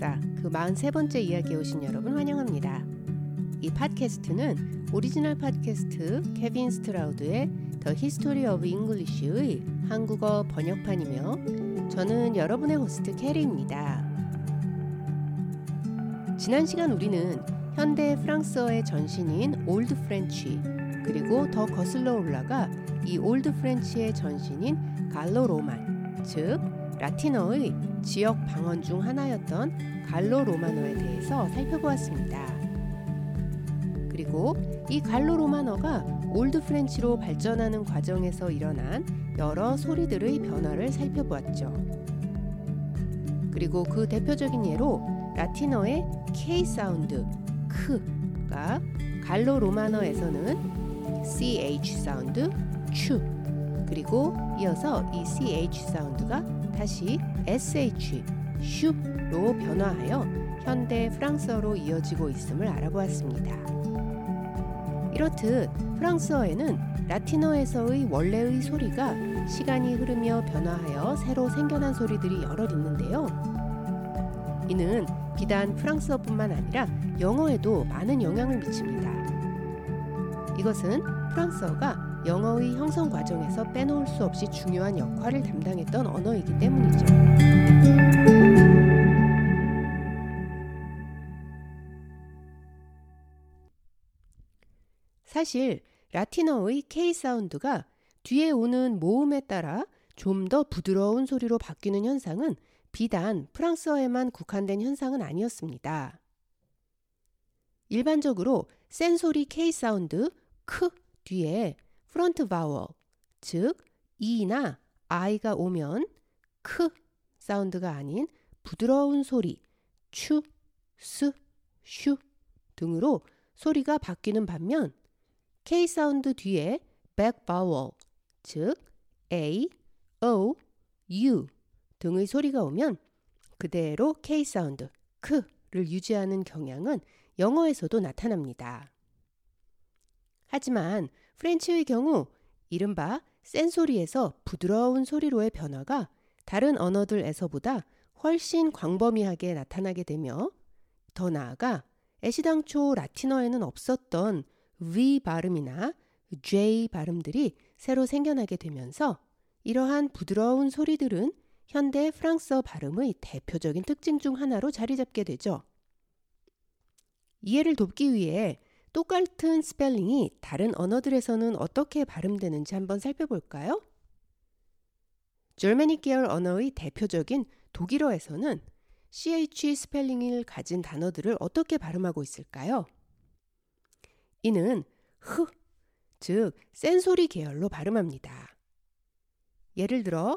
역사 그 43번째 이야기에 오신 여러분 환영합니다. 이 팟캐스트는 오리지널 팟캐스트 케빈 스트라우드의 The History of English의 한국어 번역판이며 저는 여러분의 호스트 캐리입니다. 지난 시간 우리는 현대 프랑스어의 전신인 Old French 그리고 더 거슬러 올라가 이 Old French의 전신인 Gallo-Roman 즉 라틴어의 지역 방언 중 하나였던 Gallo-Roman어에 대해서 살펴보았습니다. 그리고 이 Gallo-Roman어가 Old French로 발전하는 과정에서 일어난 여러 소리들의 변화를 살펴보았죠. 그리고 그 대표적인 예로 라틴어의 K sound 크가 Gallo-Roman어에서는 CH sound 추 그리고 이어서 이 CH 사운드가 다시 SH 슈로 변화하여 현대 프랑스어로 이어지고 있음을 알아보았습니다. 이렇듯 프랑스어에는 라틴어에서의 원래의 소리가 시간이 흐르며 변화하여 새로 생겨난 소리들이 여럿 있는데요. 이는 비단 프랑스어뿐만 아니라 영어에도 많은 영향을 미칩니다. 이것은 프랑스어가 영어의 형성 과정에서 빼놓을 수 없이 중요한 역할을 담당했던 언어이기 때문이죠. 사실 라틴어의 K 사운드가 뒤에 오는 모음에 따라 좀 더 부드러운 소리로 바뀌는 현상은 비단 프랑스어에만 국한된 현상은 아니었습니다. 일반적으로 센 소리 K sound 크 뒤에 front vowel, 즉 E나 I가 오면 크 sound가 아닌 부드러운 소리 추, 스, 슈 등으로 소리가 바뀌는 반면 K sound 뒤에 back vowel, 즉 A, O, U 등의 소리가 오면 그대로 K sound 크를 유지하는 경향은 영어에서도 나타납니다. 하지만 French의 경우 이른바 센 소리에서 부드러운 소리로의 변화가 다른 언어들에서보다 훨씬 광범위하게 나타나게 되며 더 나아가 애시당초 라틴어에는 없었던 V 발음이나 J 발음들이 새로 생겨나게 되면서 이러한 부드러운 소리들은 현대 프랑스어 발음의 대표적인 특징 중 하나로 자리 잡게 되죠. 이해를 돕기 위해 똑같은 스펠링이 다른 언어들에서는 어떻게 발음되는지 한번 살펴볼까요? Germanic 계열 언어의 대표적인 독일어에서는 CH 스펠링을 가진 단어들을 어떻게 발음하고 있을까요? 이는 흐, 즉 센소리 계열로 발음합니다. 예를 들어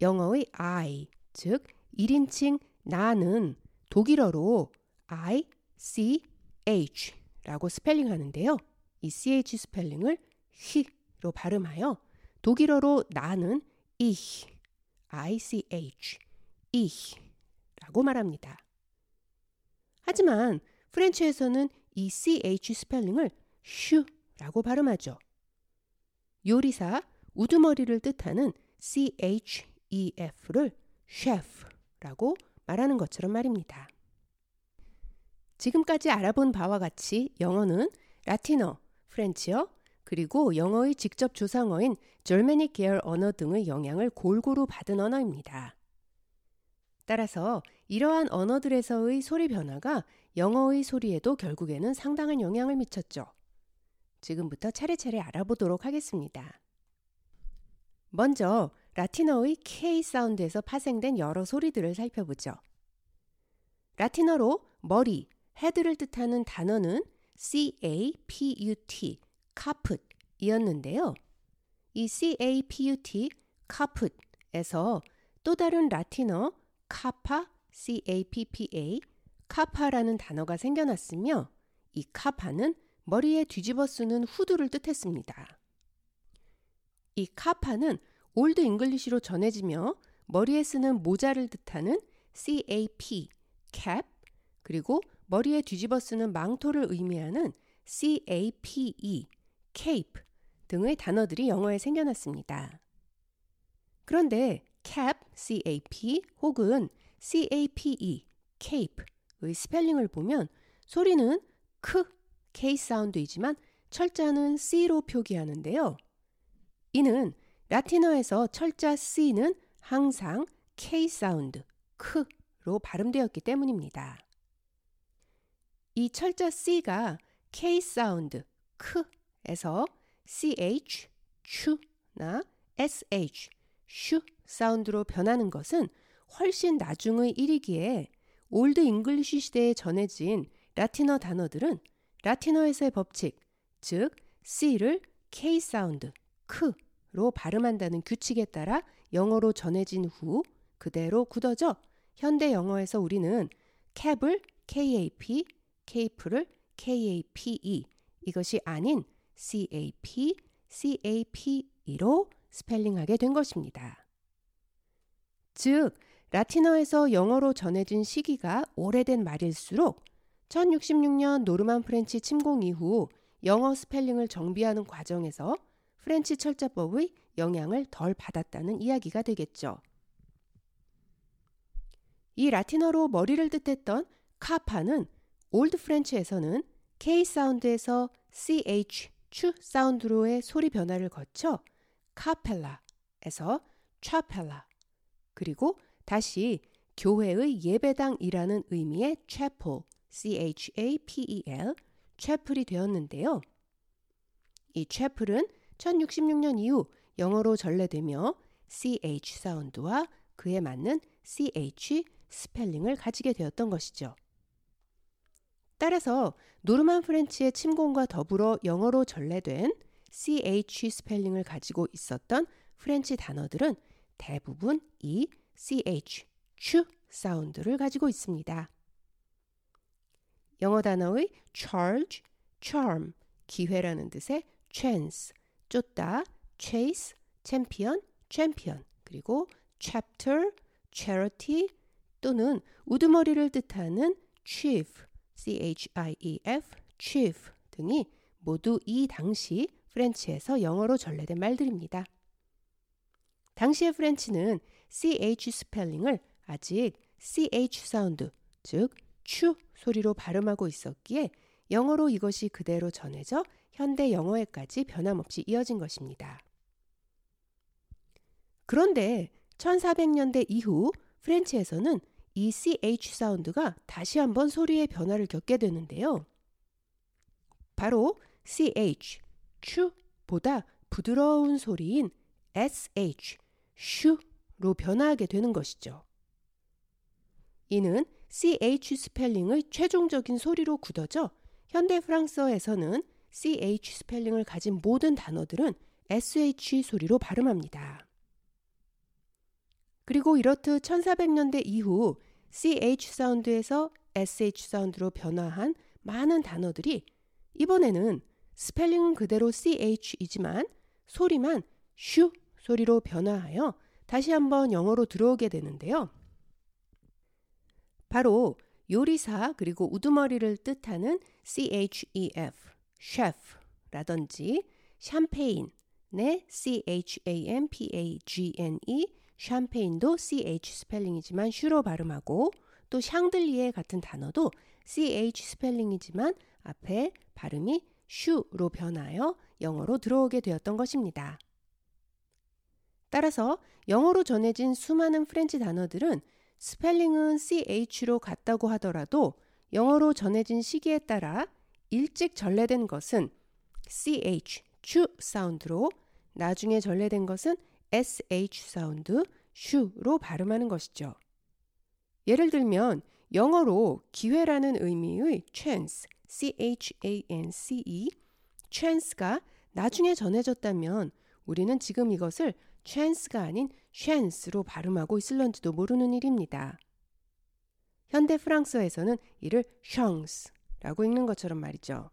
영어의 I, 즉 1인칭 나는 독일어로 I, C, H 라고 스펠링 하는데요. 이 ch 스펠링을 히로 발음하여 독일어로 나는 ich, ich, ich 라고 말합니다. 하지만 French에서는 이 ch 스펠링을 슈라고 발음하죠. 요리사 우두머리를 뜻하는 chef를 chef라고 말하는 것처럼 말입니다. 지금까지 알아본 바와 같이 영어는 라틴어, French어, 그리고 영어의 직접 조상어인 Germanic 계열 언어 등의 영향을 골고루 받은 언어입니다. 따라서 이러한 언어들에서의 소리 변화가 영어의 소리에도 결국에는 상당한 영향을 미쳤죠. 지금부터 차례차례 알아보도록 하겠습니다. 먼저 라틴어의 K 사운드에서 파생된 여러 소리들을 살펴보죠. 라틴어로 머리, 헤드를 뜻하는 단어는 C-A-P-U-T, caput이었는데요. 이 C-A-P-U-T, caput에서 또 다른 라틴어 cappa, C-A-P-P-A, cappa라는 단어가 생겨났으며 이 cappa는 머리에 뒤집어 쓰는 후드를 뜻했습니다. 이 cappa는 Old English로 전해지며 머리에 쓰는 모자를 뜻하는 CAP, cap, 그리고 머리에 뒤집어 쓰는 망토를 의미하는 cape, cape 등의 단어들이 영어에 생겨났습니다. 그런데 cap, cap 혹은 cape, cape의 스펠링을 보면 소리는 크, K 사운드이지만 철자는 C로 표기하는데요. 이는 라틴어에서 철자 C는 항상 K 사운드, 크로 발음되었기 때문입니다. 이 철자 C가 K 사운드, 크에서 CH, 추나 SH, 슈 사운드로 변하는 것은 훨씬 나중의 일이기에 Old English 시대에 전해진 라틴어 단어들은 라틴어에서의 법칙, 즉 C를 K 사운드, 크로 발음한다는 규칙에 따라 영어로 전해진 후 그대로 굳어져 현대 영어에서 우리는 캡을 KAP, 케이프를 KAPE 이것이 아닌 CAP, CAPE로 스펠링하게 된 것입니다. 즉, 라틴어에서 영어로 전해진 시기가 오래된 말일수록 1066년 노르만 French 침공 이후 영어 스펠링을 정비하는 과정에서 French 철자법의 영향을 덜 받았다는 이야기가 되겠죠. 이 라틴어로 머리를 뜻했던 cappa는 Old French에서는 K 사운드에서 CH 추 사운드로의 소리 변화를 거쳐 cappella에서 chapella 그리고 다시 교회의 예배당이라는 의미의 chapel C-H-A-P-E-L 채플이 되었는데요. 이 채플은 1066년 이후 영어로 전래되며 CH 사운드와 그에 맞는 CH 스펠링을 가지게 되었던 것이죠. 따라서 노르만 French의 침공과 더불어 영어로 전래된 CH 스펠링을 가지고 있었던 French 단어들은 대부분 이 CH, 추 사운드를 가지고 있습니다. 영어 단어의 charge, charm, 기회라는 뜻의 chance, 쫓다, chase, champion, champion, 그리고 chapter, charity 또는 우두머리를 뜻하는 chief, C-H-I-E-F, chief 등이 모두 이 당시 French에서 영어로 전래된 말들입니다. 당시의 French는 CH 스펠링을 아직 CH 사운드, 즉, 추 소리로 발음하고 있었기에 영어로 이것이 그대로 전해져 현대 영어에까지 변함없이 이어진 것입니다. 그런데 1400년대 이후 French에서는 이 CH 사운드가 다시 한번 소리의 변화를 겪게 되는데요. 바로 CH, 추보다 부드러운 소리인 SH, 슈로 변화하게 되는 것이죠. 이는 CH 스펠링의 최종적인 소리로 굳어져 현대 프랑스어에서는 CH 스펠링을 가진 모든 단어들은 SH 소리로 발음합니다. 그리고 이렇듯 1400년대 이후 CH 사운드에서 SH 사운드로 변화한 많은 단어들이 이번에는 스펠링은 그대로 CH이지만 소리만 슈 소리로 변화하여 다시 한번 영어로 들어오게 되는데요. 바로 요리사 그리고 우두머리를 뜻하는 CHEF, chef라든지 샴페인의 CHAMPAGNE, 샴페인도 CH 스펠링이지만 슈로 발음하고 또 샹들리에 같은 단어도 CH 스펠링이지만 앞에 발음이 슈로 변하여 영어로 들어오게 되었던 것입니다. 따라서 영어로 전해진 수많은 French 단어들은 스펠링은 CH로 같다고 하더라도 영어로 전해진 시기에 따라 일찍 전래된 것은 CH, 추 사운드로 나중에 전래된 것은 SH 사운드, 슈로 발음하는 것이죠. 예를 들면 영어로 기회라는 의미의 chance, C-H-A-N-C-E, chance가 나중에 전해졌다면 우리는 지금 이것을 chance가 아닌 chance로 발음하고 있을런지도 모르는 일입니다. 현대 프랑스어에서는 이를 chance라고 읽는 것처럼 말이죠.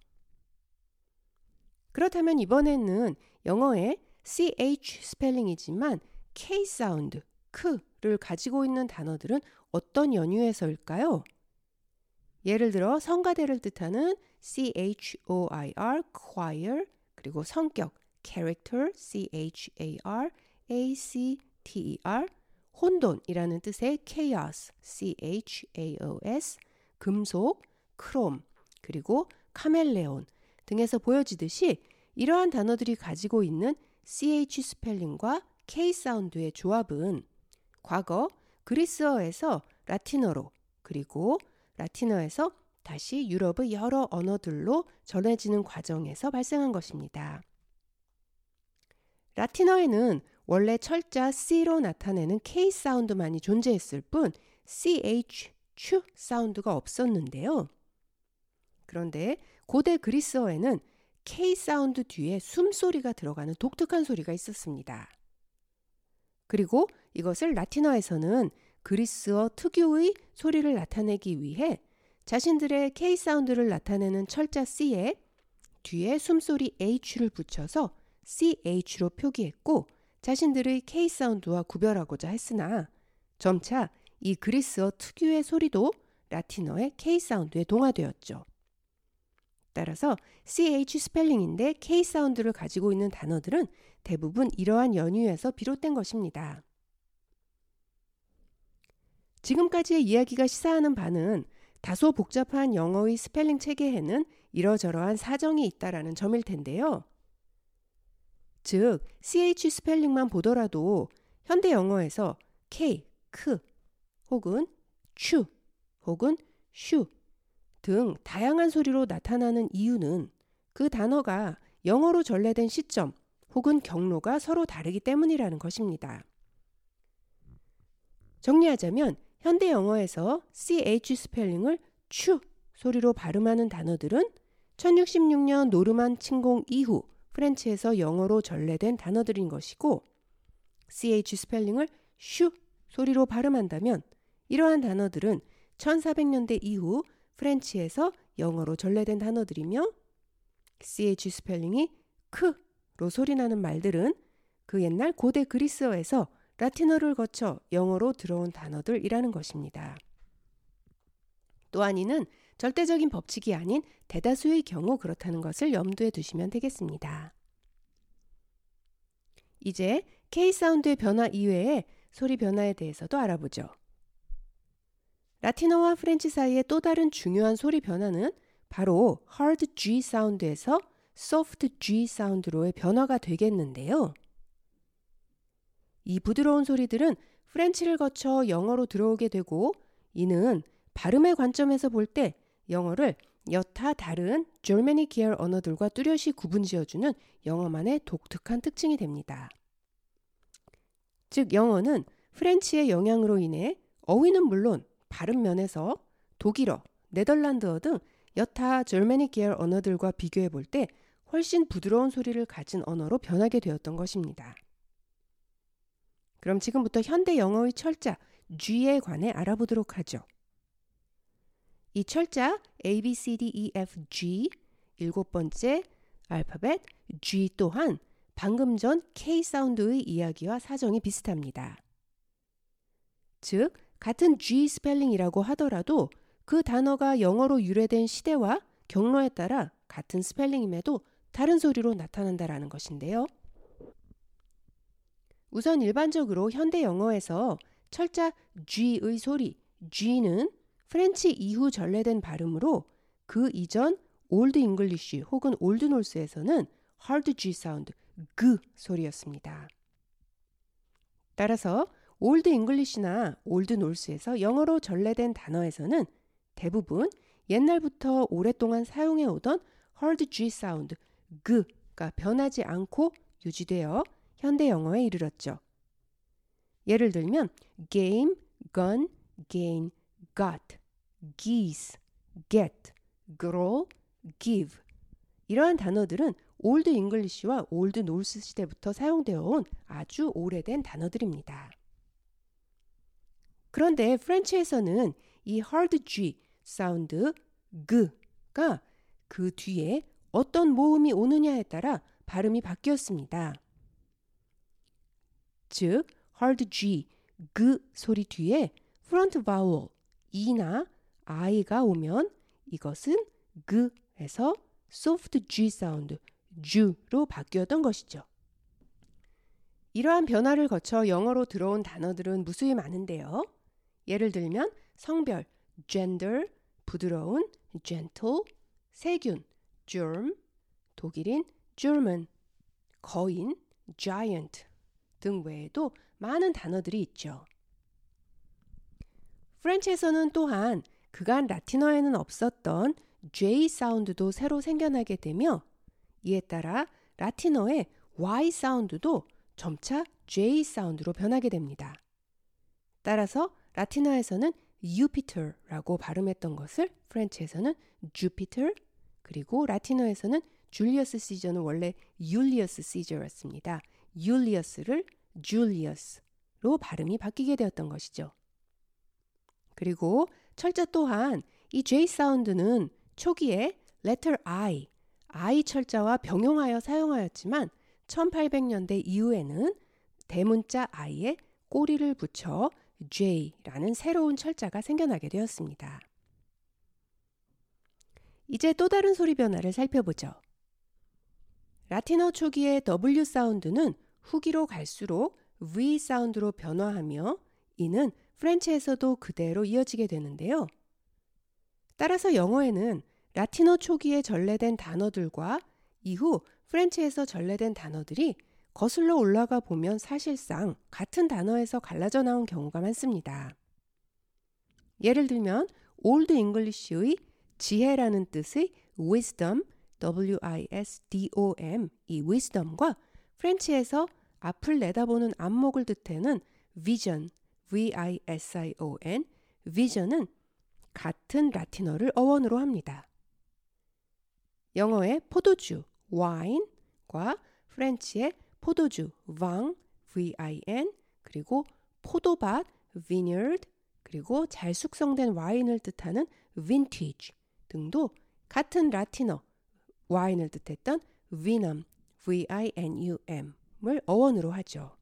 그렇다면 이번에는 영어의 ch 스펠링이지만 k 사운드, 크를 가지고 있는 단어들은 어떤 연유에서일까요? 예를 들어 성가대를 뜻하는 choir, choir, 그리고 성격, character, c-h-a-r, A-C-T-E-R, 혼돈이라는 뜻의 chaos, C-H-A-O-S, 금속, 크롬, 그리고 카멜레온 등에서 보여지듯이 이러한 단어들이 가지고 있는 CH 스펠링과 K 사운드의 조합은 과거 그리스어에서 라틴어로 그리고 라틴어에서 다시 유럽의 여러 언어들로 전해지는 과정에서 발생한 것입니다. 라틴어에는 원래 철자 C로 나타내는 K 사운드만이 존재했을 뿐 CH, 추 사운드가 없었는데요. 그런데 고대 그리스어에는 K 사운드 뒤에 숨소리가 들어가는 독특한 소리가 있었습니다. 그리고 이것을 라틴어에서는 그리스어 특유의 소리를 나타내기 위해 자신들의 K 사운드를 나타내는 철자 C에 뒤에 숨소리 H를 붙여서 CH로 표기했고 자신들의 K 사운드와 구별하고자 했으나 점차 이 그리스어 특유의 소리도 라틴어의 K 사운드에 동화되었죠. 따라서 CH 스펠링인데 K 사운드를 가지고 있는 단어들은 대부분 이러한 연유에서 비롯된 것입니다. 지금까지의 이야기가 시사하는 바는 다소 복잡한 영어의 스펠링 체계에는 이러저러한 사정이 있다라는 점일 텐데요. 즉, CH 스펠링만 보더라도 현대 영어에서 K, 크, 혹은 추, 혹은 슈 등 다양한 소리로 나타나는 이유는 그 단어가 영어로 전래된 시점 혹은 경로가 서로 다르기 때문이라는 것입니다. 정리하자면 현대 영어에서 CH 스펠링을 추 소리로 발음하는 단어들은 1066년 노르만 침공 이후 French에서 영어로 전래된 단어들인 것이고 CH 스펠링을 슈 소리로 발음한다면 이러한 단어들은 1400년대 이후 French에서 영어로 전래된 단어들이며 CH 스펠링이 크로 소리나는 말들은 그 옛날 고대 그리스어에서 라틴어를 거쳐 영어로 들어온 단어들이라는 것입니다. 또한 이는 절대적인 법칙이 아닌 대다수의 경우 그렇다는 것을 염두에 두시면 되겠습니다. 이제 K 사운드의 변화 이외에 소리 변화에 대해서도 알아보죠. 라틴어와 French 사이의 또 다른 중요한 소리 변화는 바로 hard G 사운드에서 soft G 사운드로의 변화가 되겠는데요. 이 부드러운 소리들은 French를 거쳐 영어로 들어오게 되고 이는 발음의 관점에서 볼 때 영어를 여타 다른 절메니 계열 언어들과 뚜렷이 구분지어주는 영어만의 독특한 특징이 됩니다. 즉 영어는 프렌치의 영향으로 인해 어휘는 물론 발음 면에서 독일어, 네덜란드어 등 여타 절메니 계열 언어들과 비교해 볼 때 훨씬 부드러운 소리를 가진 언어로 변하게 되었던 것입니다. 그럼 지금부터 현대 영어의 철자 G에 관해 알아보도록 하죠. 이 철자 A, B, C, D, E, F, G 일곱 번째 알파벳 G 또한 방금 전 K 사운드의 이야기와 사정이 비슷합니다. 즉, 같은 G 스펠링이라고 하더라도 그 단어가 영어로 유래된 시대와 경로에 따라 같은 스펠링임에도 다른 소리로 나타난다라는 것인데요. 우선 일반적으로 현대 영어에서 철자 G의 소리 G는 French 이후 전래된 발음으로 그 이전 Old English 혹은 Old Norse에서는 hard G 사운드 그 소리였습니다. 따라서 Old English나 Old Norse에서 영어로 전래된 단어에서는 대부분 옛날부터 오랫동안 사용해 오던 hard G 사운드 그가 변하지 않고 유지되어 현대 영어에 이르렀죠. 예를 들면 game, gun, gain, got, geese, get, grow, give 이러한 단어들은 Old English와 Old Norse 시대부터 사용되어 온 아주 오래된 단어들입니다. 그런데 French에서는 이 hard G 사운드 그가 그 뒤에 어떤 모음이 오느냐에 따라 발음이 바뀌었습니다. 즉 hard G 그 소리 뒤에 front vowel 이나 i가 오면 이것은 그에서 soft G 사운드 주로 바뀌었던 것이죠. 이러한 변화를 거쳐 영어로 들어온 단어들은 무수히 많은데요. 예를 들면 성별, gender, 부드러운, gentle, 세균, germ, 독일인, German, 거인, giant 등 외에도 많은 단어들이 있죠. 프렌치에서는 또한 그간 라틴어에는 없었던 J 사운드도 새로 생겨나게 되며 이에 따라 라틴어의 Y 사운드도 점차 J 사운드로 변하게 됩니다. 따라서 라틴어에서는 유피터라고 발음했던 것을 French에서는 주피터 그리고 라틴어에서는 줄리어스 시저는 원래 율리어스 시저였습니다. 율리어스를 줄리어스로 발음이 바뀌게 되었던 것이죠. 그리고 철자 또한 이 J 사운드는 초기에 letter I, I 철자와 병용하여 사용하였지만 1800년대 이후에는 대문자 I에 꼬리를 붙여 J라는 새로운 철자가 생겨나게 되었습니다. 이제 또 다른 소리 변화를 살펴보죠. 라틴어 초기의 W 사운드는 후기로 갈수록 V 사운드로 변화하며 이는 프렌치에서도 그대로 이어지게 되는데요. 따라서 영어에는 라틴어 초기에 전래된 단어들과 이후 French에서 전래된 단어들이 거슬러 올라가 보면 사실상 같은 단어에서 갈라져 나온 경우가 많습니다. 예를 들면 Old English의 지혜라는 뜻의 wisdom, W-I-S-D-O-M 이 wisdom과 French에서 앞을 내다보는 안목을 뜻하는 vision, V-I-S-I-O-N, vision은 같은 라틴어를 어원으로 합니다. 영어의 포도주, wine과 프렌치의 포도주, vin, V-I-N, 그리고 포도밭, vineyard, 그리고 잘 숙성된 와인을 뜻하는 vintage 등도 같은 라틴어, 와인을 뜻했던 vinum, V-I-N-U-M을 어원으로 하죠.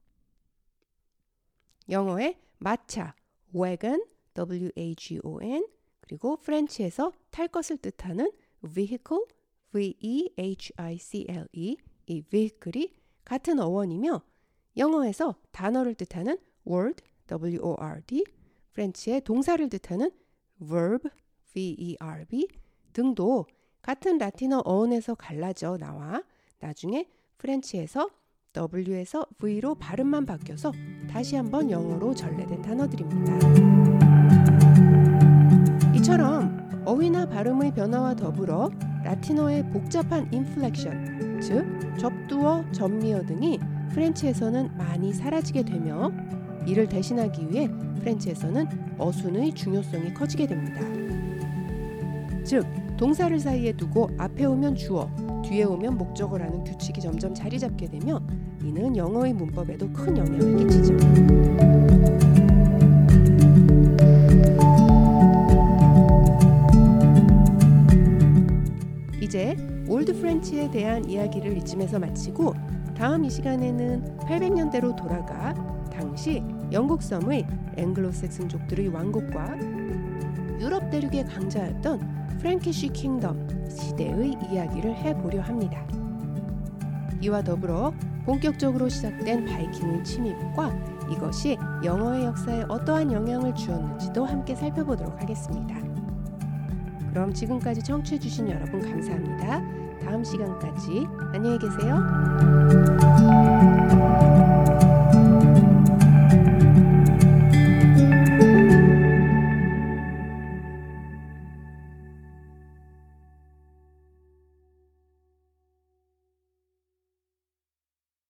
영어의 마차, wagon, W-A-G-O-N, 그리고 French에서 탈 것을 뜻하는 vehicle, V-E-H-I-C-L-E, 이 vehicle이 같은 어원이며 영어에서 단어를 뜻하는 word, W-O-R-D, French의 동사를 뜻하는 verb, V-E-R-B 등도 같은 라틴어 어원에서 갈라져 나와 나중에 French에서 W에서 V로 발음만 바뀌어서 다시 한번 영어로 전래된 단어들입니다. 이처럼 어휘나 발음의 변화와 더불어 라틴어의 복잡한 inflection, 즉 접두어, 접미어 등이 French에서는 많이 사라지게 되며 이를 대신하기 위해 French에서는 어순의 중요성이 커지게 됩니다. 즉 동사를 사이에 두고 앞에 오면 주어, 뒤에 오면 목적어라는 규칙이 점점 자리 잡게 되며 이는 영어의 문법에도 큰 영향을 끼치죠. 이제 Old French에 대한 이야기를 이쯤에서 마치고 다음 이 시간에는 800년대로 돌아가 당시 영국 섬의 앵글로색슨족들의 왕국과 유럽 대륙의 강자였던 프랭키쉬 킹덤 시대의 이야기를 해보려 합니다. 이와 더불어 본격적으로 시작된 바이킹의 침입과 이것이 영어의 역사에 어떠한 영향을 주었는지도 함께 살펴보도록 하겠습니다. 그럼 지금까지 청취해 주신 여러분 감사합니다. 다음 시간까지 안녕히 계세요.